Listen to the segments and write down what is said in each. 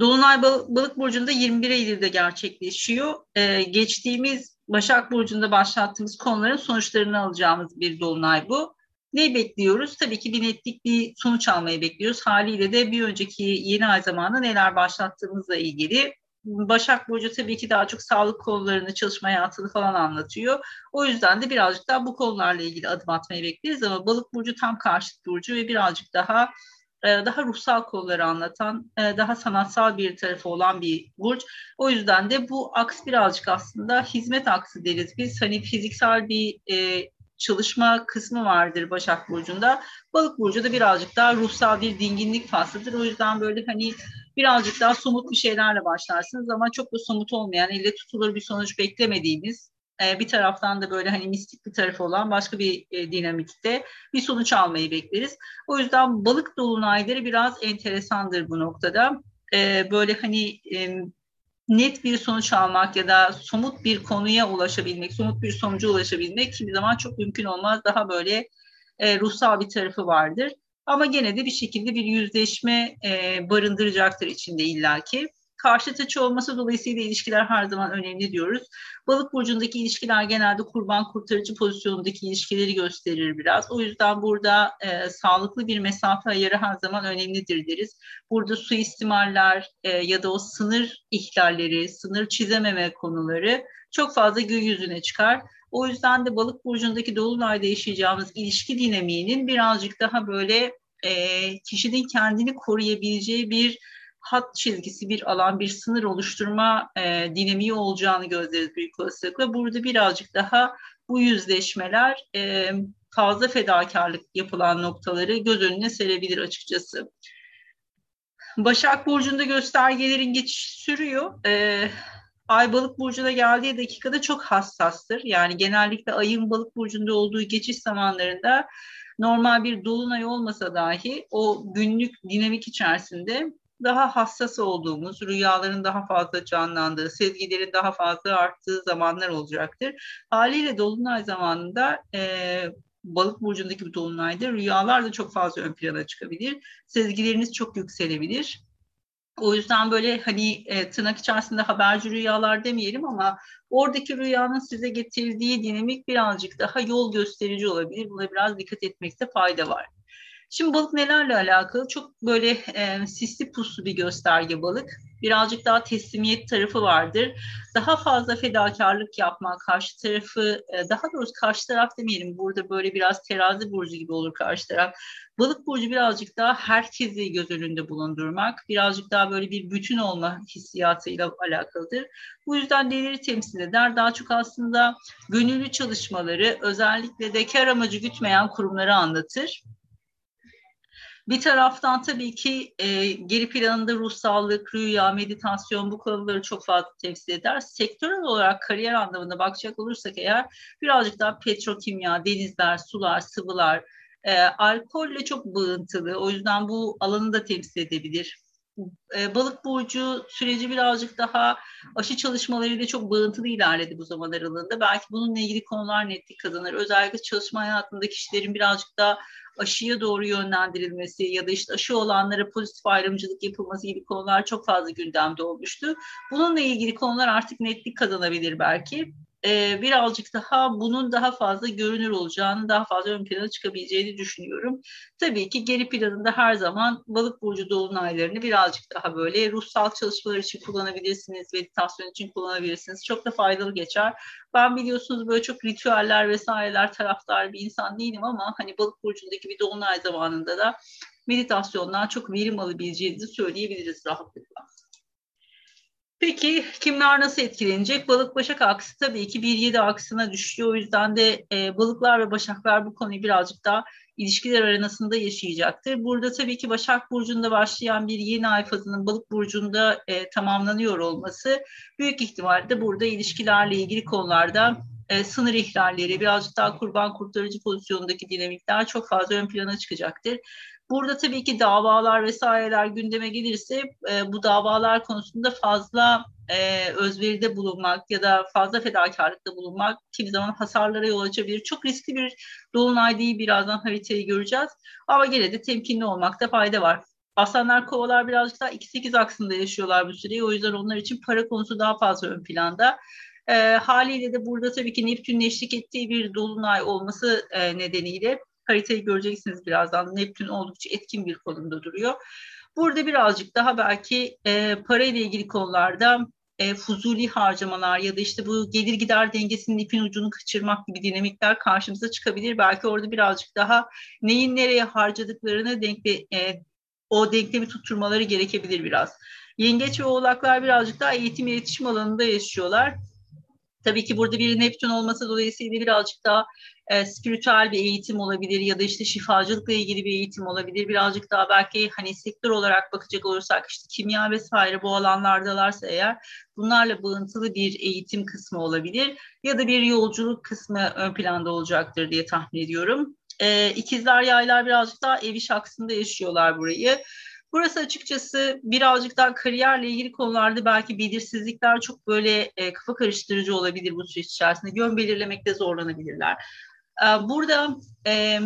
Dolunay Balık Burcu'nda 21 Eylül'de gerçekleşiyor. Ee, geçtiğimiz Başak Burcu'nda başlattığımız konuların sonuçlarını alacağımız bir dolunay bu. Ne bekliyoruz? Tabii ki bir netlik bir sonuç almayı bekliyoruz. Haliyle de bir önceki yeni ay zamanında neler başlattığımızla ilgili Başak Burcu tabii ki daha çok sağlık konularını, çalışma hayatını falan anlatıyor. O yüzden de birazcık daha bu konularla ilgili adım atmayı bekleriz ama Balık Burcu tam karşıt burcu ve birazcık daha daha ruhsal konuları anlatan, e, daha sanatsal bir tarafı olan bir burç. O yüzden de bu aks birazcık aslında hizmet aksı deriz biz. Hani fiziksel bir e, çalışma kısmı vardır Başak Burcu'nda. Balık Burcu da birazcık daha ruhsal bir dinginlik faslıdır. O yüzden böyle hani birazcık daha somut bir şeylerle başlarsınız ama çok da somut olmayan, elle tutulur bir sonuç beklemediğimiz e, bir taraftan da böyle hani mistik bir tarafı olan başka bir e, dinamikte bir sonuç almayı bekleriz. O yüzden balık dolunayları biraz enteresandır bu noktada. E, böyle hani net bir sonuç almak ya da somut bir konuya ulaşabilmek, somut bir sonuca ulaşabilmek kimi zaman çok mümkün olmaz. Daha böyle e, ruhsal bir tarafı vardır. Ama gene de bir şekilde bir yüzleşme e, barındıracaktır içinde illaki. Karşıt açı olması dolayısıyla ilişkiler her zaman önemli diyoruz. Balık burcundaki ilişkiler genelde kurban kurtarıcı pozisyonundaki ilişkileri gösterir biraz. O yüzden burada e, sağlıklı bir mesafe ayarı her zaman önemlidir deriz. Burada suistimaller e, ya da o sınır ihlalleri, sınır çizememe konuları çok fazla gün yüzüne çıkar. O yüzden de balık burcundaki dolunayda yaşayacağımız ilişki dinamiğinin birazcık daha böyle e, kişinin kendini koruyabileceği bir hat çizgisi, bir alan, bir sınır oluşturma e, dinamiği olacağını gözleriz büyük olasılıkla. Burada birazcık daha bu yüzleşmeler e, fazla fedakarlık yapılan noktaları göz önüne serebilir açıkçası. Başak Burcu'nda göstergelerin geçiş sürüyor. E, Ay balık burcuna geldiği dakikada çok hassastır. Yani genellikle ayın balık burcunda olduğu geçiş zamanlarında normal bir dolunay olmasa dahi o günlük dinamik içerisinde daha hassas olduğumuz, rüyaların daha fazla canlandığı, sezgilerin daha fazla arttığı zamanlar olacaktır. Haliyle dolunay zamanında e, balık burcundaki bir dolunayda rüyalar da çok fazla ön plana çıkabilir. Sezgileriniz çok yükselebilir. O yüzden böyle hani e, tırnak içerisinde haberci rüyalar demeyelim ama oradaki rüyanın size getirdiği dinamik birazcık daha yol gösterici olabilir. Buna biraz dikkat etmekte fayda var. Şimdi balık nelerle alakalı? Çok böyle e, sisli puslu bir gösterge balık. Birazcık daha teslimiyet tarafı vardır. Daha fazla fedakarlık yapmak, karşı tarafı, e, daha doğrusu karşı taraf demeyelim. Burada böyle biraz terazi burcu gibi olur karşı taraf. Balık burcu birazcık daha herkesi göz önünde bulundurmak, birazcık daha böyle bir bütün olma hissiyatıyla alakalıdır. Bu yüzden neleri temsil eder? Daha çok aslında gönüllü çalışmaları, özellikle de kar amacı gütmeyen kurumları anlatır. Bir taraftan tabii ki e, geri planında ruhsallık, rüya, meditasyon bu konuları çok fazla temsil eder. Sektörel olarak kariyer anlamında bakacak olursak eğer birazcık daha petrokimya, denizler, sular, sıvılar, e, alkolle çok bağıntılı. O yüzden bu alanı da temsil edebilir. E, balık burcu süreci birazcık daha aşı çalışmalarıyla çok bağıntılı ilerledi bu zaman aralığında. Belki bununla ilgili konular netlik kazanır. Özellikle çalışma hayatında kişilerin birazcık daha aşıya doğru yönlendirilmesi ya da işte aşı olanlara pozitif ayrımcılık yapılması gibi konular çok fazla gündemde olmuştu. Bununla ilgili konular artık netlik kazanabilir belki e, birazcık daha bunun daha fazla görünür olacağını, daha fazla ön plana çıkabileceğini düşünüyorum. Tabii ki geri planında her zaman balık burcu dolunaylarını birazcık daha böyle ruhsal çalışmalar için kullanabilirsiniz, meditasyon için kullanabilirsiniz. Çok da faydalı geçer. Ben biliyorsunuz böyle çok ritüeller vesaireler taraftar bir insan değilim ama hani balık burcundaki bir dolunay zamanında da meditasyondan çok verim alabileceğinizi söyleyebiliriz rahatlıkla. Peki kimler nasıl etkilenecek? Balık Başak aksı tabii ki 1-7 aksına düşüyor. O yüzden de e, balıklar ve başaklar bu konuyu birazcık daha ilişkiler arasında yaşayacaktır. Burada tabii ki Başak Burcu'nda başlayan bir yeni ay fazının Balık Burcu'nda e, tamamlanıyor olması büyük ihtimalle burada ilişkilerle ilgili konularda e, sınır ihlalleri, birazcık daha kurban kurtarıcı pozisyondaki dinamikler çok fazla ön plana çıkacaktır. Burada tabii ki davalar vesaireler gündeme gelirse e, bu davalar konusunda fazla e, özveride bulunmak ya da fazla fedakarlıkta bulunmak kimi zaman hasarlara yol açabilir. Çok riskli bir dolunay değil birazdan haritayı göreceğiz. Ama gene de temkinli olmakta fayda var. Aslanlar kovalar birazcık daha 2-8 aksında yaşıyorlar bu süreyi. O yüzden onlar için para konusu daha fazla ön planda. E, haliyle de burada tabii ki Neptün'ün eşlik ettiği bir dolunay olması e, nedeniyle haritayı göreceksiniz birazdan. Neptün oldukça etkin bir konumda duruyor. Burada birazcık daha belki e, para ile ilgili konularda e, fuzuli harcamalar ya da işte bu gelir gider dengesinin ipin ucunu kaçırmak gibi dinamikler karşımıza çıkabilir. Belki orada birazcık daha neyin nereye harcadıklarını denkle, e, o denklemi tutturmaları gerekebilir biraz. Yengeç ve oğlaklar birazcık daha eğitim iletişim alanında yaşıyorlar. Tabii ki burada bir Neptün olması dolayısıyla birazcık daha e, spiritüel bir eğitim olabilir ya da işte şifacılıkla ilgili bir eğitim olabilir. Birazcık daha belki hani sektör olarak bakacak olursak işte kimya vesaire bu alanlardalarsa eğer bunlarla bağıntılı bir eğitim kısmı olabilir ya da bir yolculuk kısmı ön planda olacaktır diye tahmin ediyorum. E, ikizler yaylar birazcık daha ev iş aksında yaşıyorlar burayı. Burası açıkçası birazcık daha kariyerle ilgili konularda belki belirsizlikler çok böyle e, kafa karıştırıcı olabilir bu süreç içerisinde. Yön belirlemekte zorlanabilirler. E, burada e,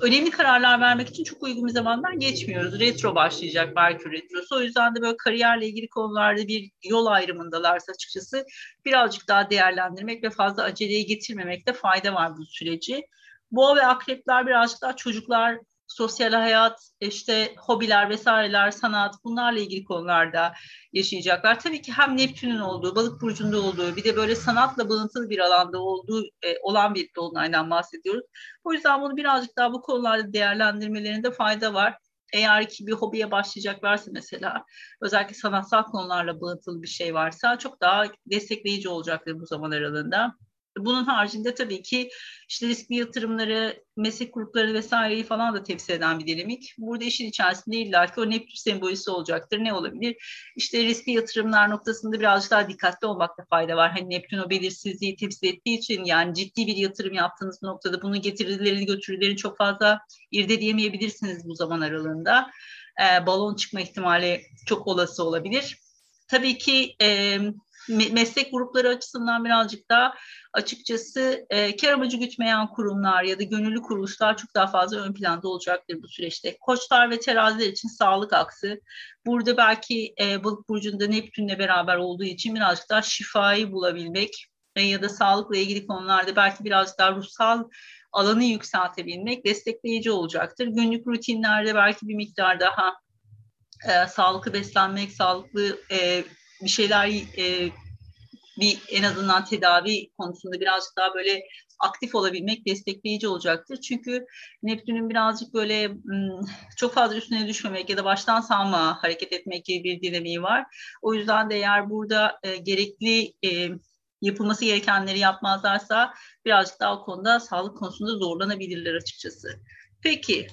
önemli kararlar vermek için çok uygun bir zamandan geçmiyoruz. Retro başlayacak Merkür Retrosu. O yüzden de böyle kariyerle ilgili konularda bir yol ayrımındalarsa açıkçası birazcık daha değerlendirmek ve fazla aceleye getirmemekte fayda var bu süreci. Boğa ve akrepler birazcık daha çocuklar sosyal hayat, işte hobiler vesaireler, sanat bunlarla ilgili konularda yaşayacaklar. Tabii ki hem Neptün'ün olduğu, balık burcunda olduğu, bir de böyle sanatla bağıntılı bir alanda olduğu e, olan bir dolunaydan bahsediyoruz. O yüzden bunu birazcık daha bu konularda değerlendirmelerinde fayda var. Eğer ki bir hobiye başlayacaklarsa mesela özellikle sanatsal konularla bağıntılı bir şey varsa çok daha destekleyici olacaktır bu zaman aralığında. Bunun haricinde tabii ki işte riskli yatırımları, meslek grupları vesaireyi falan da temsil eden bir dinamik. Burada işin içerisinde illa ki o Neptün sembolisi olacaktır. Ne olabilir? İşte riskli yatırımlar noktasında birazcık daha dikkatli olmakta fayda var. Hani Neptün o belirsizliği temsil ettiği için yani ciddi bir yatırım yaptığınız noktada bunun getirilerini götürülerini çok fazla irdeleyemeyebilirsiniz bu zaman aralığında. Ee, balon çıkma ihtimali çok olası olabilir. Tabii ki e, meslek grupları açısından birazcık daha açıkçası e, kar amacı gütmeyen kurumlar ya da gönüllü kuruluşlar çok daha fazla ön planda olacaktır bu süreçte. Koçlar ve teraziler için sağlık aksı. Burada belki e, balık burcunda Neptün'le beraber olduğu için birazcık daha şifayı bulabilmek e, ya da sağlıkla ilgili konularda belki birazcık daha ruhsal alanı yükseltebilmek destekleyici olacaktır. Günlük rutinlerde belki bir miktar daha e, sağlıklı beslenmek, sağlıklı e, bir şeyler e, bir en azından tedavi konusunda birazcık daha böyle aktif olabilmek destekleyici olacaktır. Çünkü Neptün'ün birazcık böyle çok fazla üstüne düşmemek ya da baştan sağma hareket etmek gibi bir dinamiği var. O yüzden de eğer burada e, gerekli e, yapılması gerekenleri yapmazlarsa birazcık daha o konuda sağlık konusunda zorlanabilirler açıkçası. Peki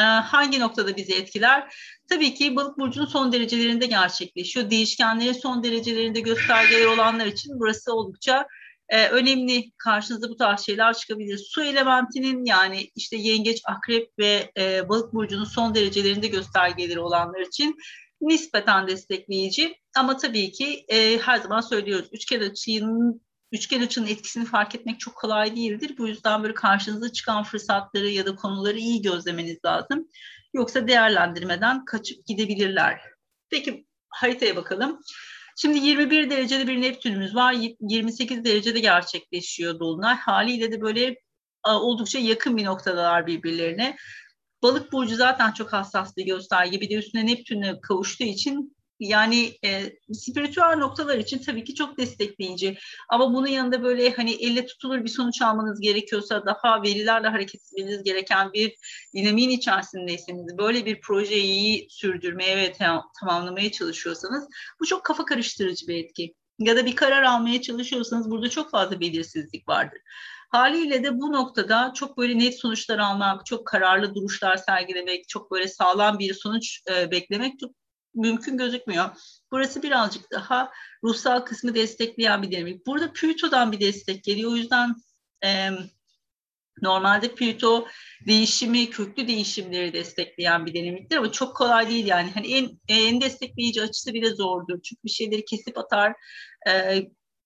hangi noktada bizi etkiler? Tabii ki balık burcunun son derecelerinde gerçekleşiyor. Değişkenlerin son derecelerinde göstergeler olanlar için burası oldukça e, önemli. Karşınıza bu tarz şeyler çıkabilir. Su elementinin yani işte yengeç, akrep ve e, balık burcunun son derecelerinde göstergeleri olanlar için nispeten destekleyici. Ama tabii ki e, her zaman söylüyoruz üçgen açının üçgen açının etkisini fark etmek çok kolay değildir. Bu yüzden böyle karşınıza çıkan fırsatları ya da konuları iyi gözlemeniz lazım. Yoksa değerlendirmeden kaçıp gidebilirler. Peki haritaya bakalım. Şimdi 21 derecede bir Neptünümüz var. 28 derecede gerçekleşiyor Dolunay. Haliyle de böyle oldukça yakın bir noktadalar birbirlerine. Balık burcu zaten çok hassas bir gösterge. Bir de üstüne Neptün'e kavuştuğu için yani e, spiritüel noktalar için tabii ki çok destekleyici. Ama bunun yanında böyle hani elle tutulur bir sonuç almanız gerekiyorsa daha verilerle hareket etmeniz gereken bir dinamiğin içerisindeyseniz böyle bir projeyi sürdürmeye ve tamamlamaya çalışıyorsanız bu çok kafa karıştırıcı bir etki. Ya da bir karar almaya çalışıyorsanız burada çok fazla belirsizlik vardır. Haliyle de bu noktada çok böyle net sonuçlar almak, çok kararlı duruşlar sergilemek, çok böyle sağlam bir sonuç e, beklemek çok mümkün gözükmüyor. Burası birazcık daha ruhsal kısmı destekleyen bir dinamik. Burada Plüto'dan bir destek geliyor. O yüzden e, normalde Plüto değişimi, köklü değişimleri destekleyen bir dinamiktir ama çok kolay değil yani. Hani en, en destekleyici açısı bile zordur. Çünkü bir şeyleri kesip atar. E,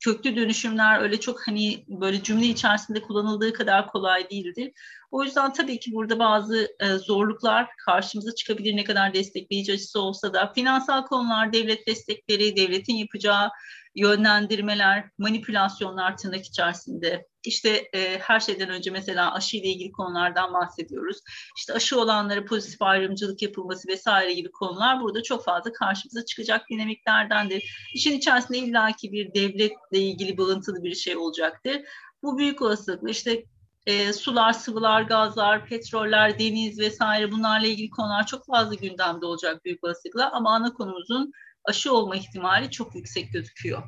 köklü dönüşümler öyle çok hani böyle cümle içerisinde kullanıldığı kadar kolay değildir. O yüzden tabii ki burada bazı e, zorluklar karşımıza çıkabilir ne kadar destekleyici açısı olsa da. Finansal konular, devlet destekleri, devletin yapacağı yönlendirmeler, manipülasyonlar tırnak içerisinde. İşte e, her şeyden önce mesela aşı ile ilgili konulardan bahsediyoruz. İşte aşı olanlara pozitif ayrımcılık yapılması vesaire gibi konular burada çok fazla karşımıza çıkacak dinamiklerdendir. İşin içerisinde illaki bir devletle ilgili bağıntılı bir şey olacaktır. Bu büyük olasılıkla işte e, sular, sıvılar, gazlar, petroller, deniz vesaire bunlarla ilgili konular çok fazla gündemde olacak büyük olasılıkla ama ana konumuzun aşı olma ihtimali çok yüksek gözüküyor.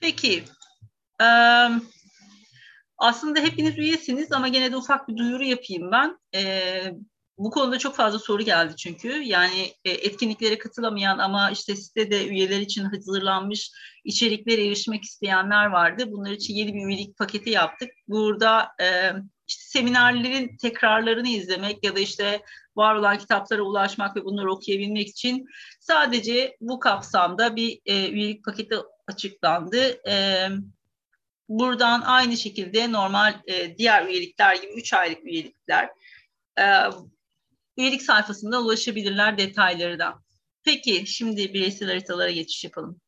Peki, e, aslında hepiniz üyesiniz ama gene de ufak bir duyuru yapayım ben. E, bu konuda çok fazla soru geldi çünkü. Yani e, etkinliklere katılamayan ama işte sitede üyeler için hazırlanmış içeriklere erişmek isteyenler vardı. Bunlar için yeni bir üyelik paketi yaptık. Burada e, işte seminerlerin tekrarlarını izlemek ya da işte var olan kitaplara ulaşmak ve bunları okuyabilmek için sadece bu kapsamda bir e, üyelik paketi açıklandı. E, buradan aynı şekilde normal diğer üyelikler gibi 3 aylık üyelikler üyelik sayfasında ulaşabilirler detayları da. Peki şimdi bireysel haritalara geçiş yapalım.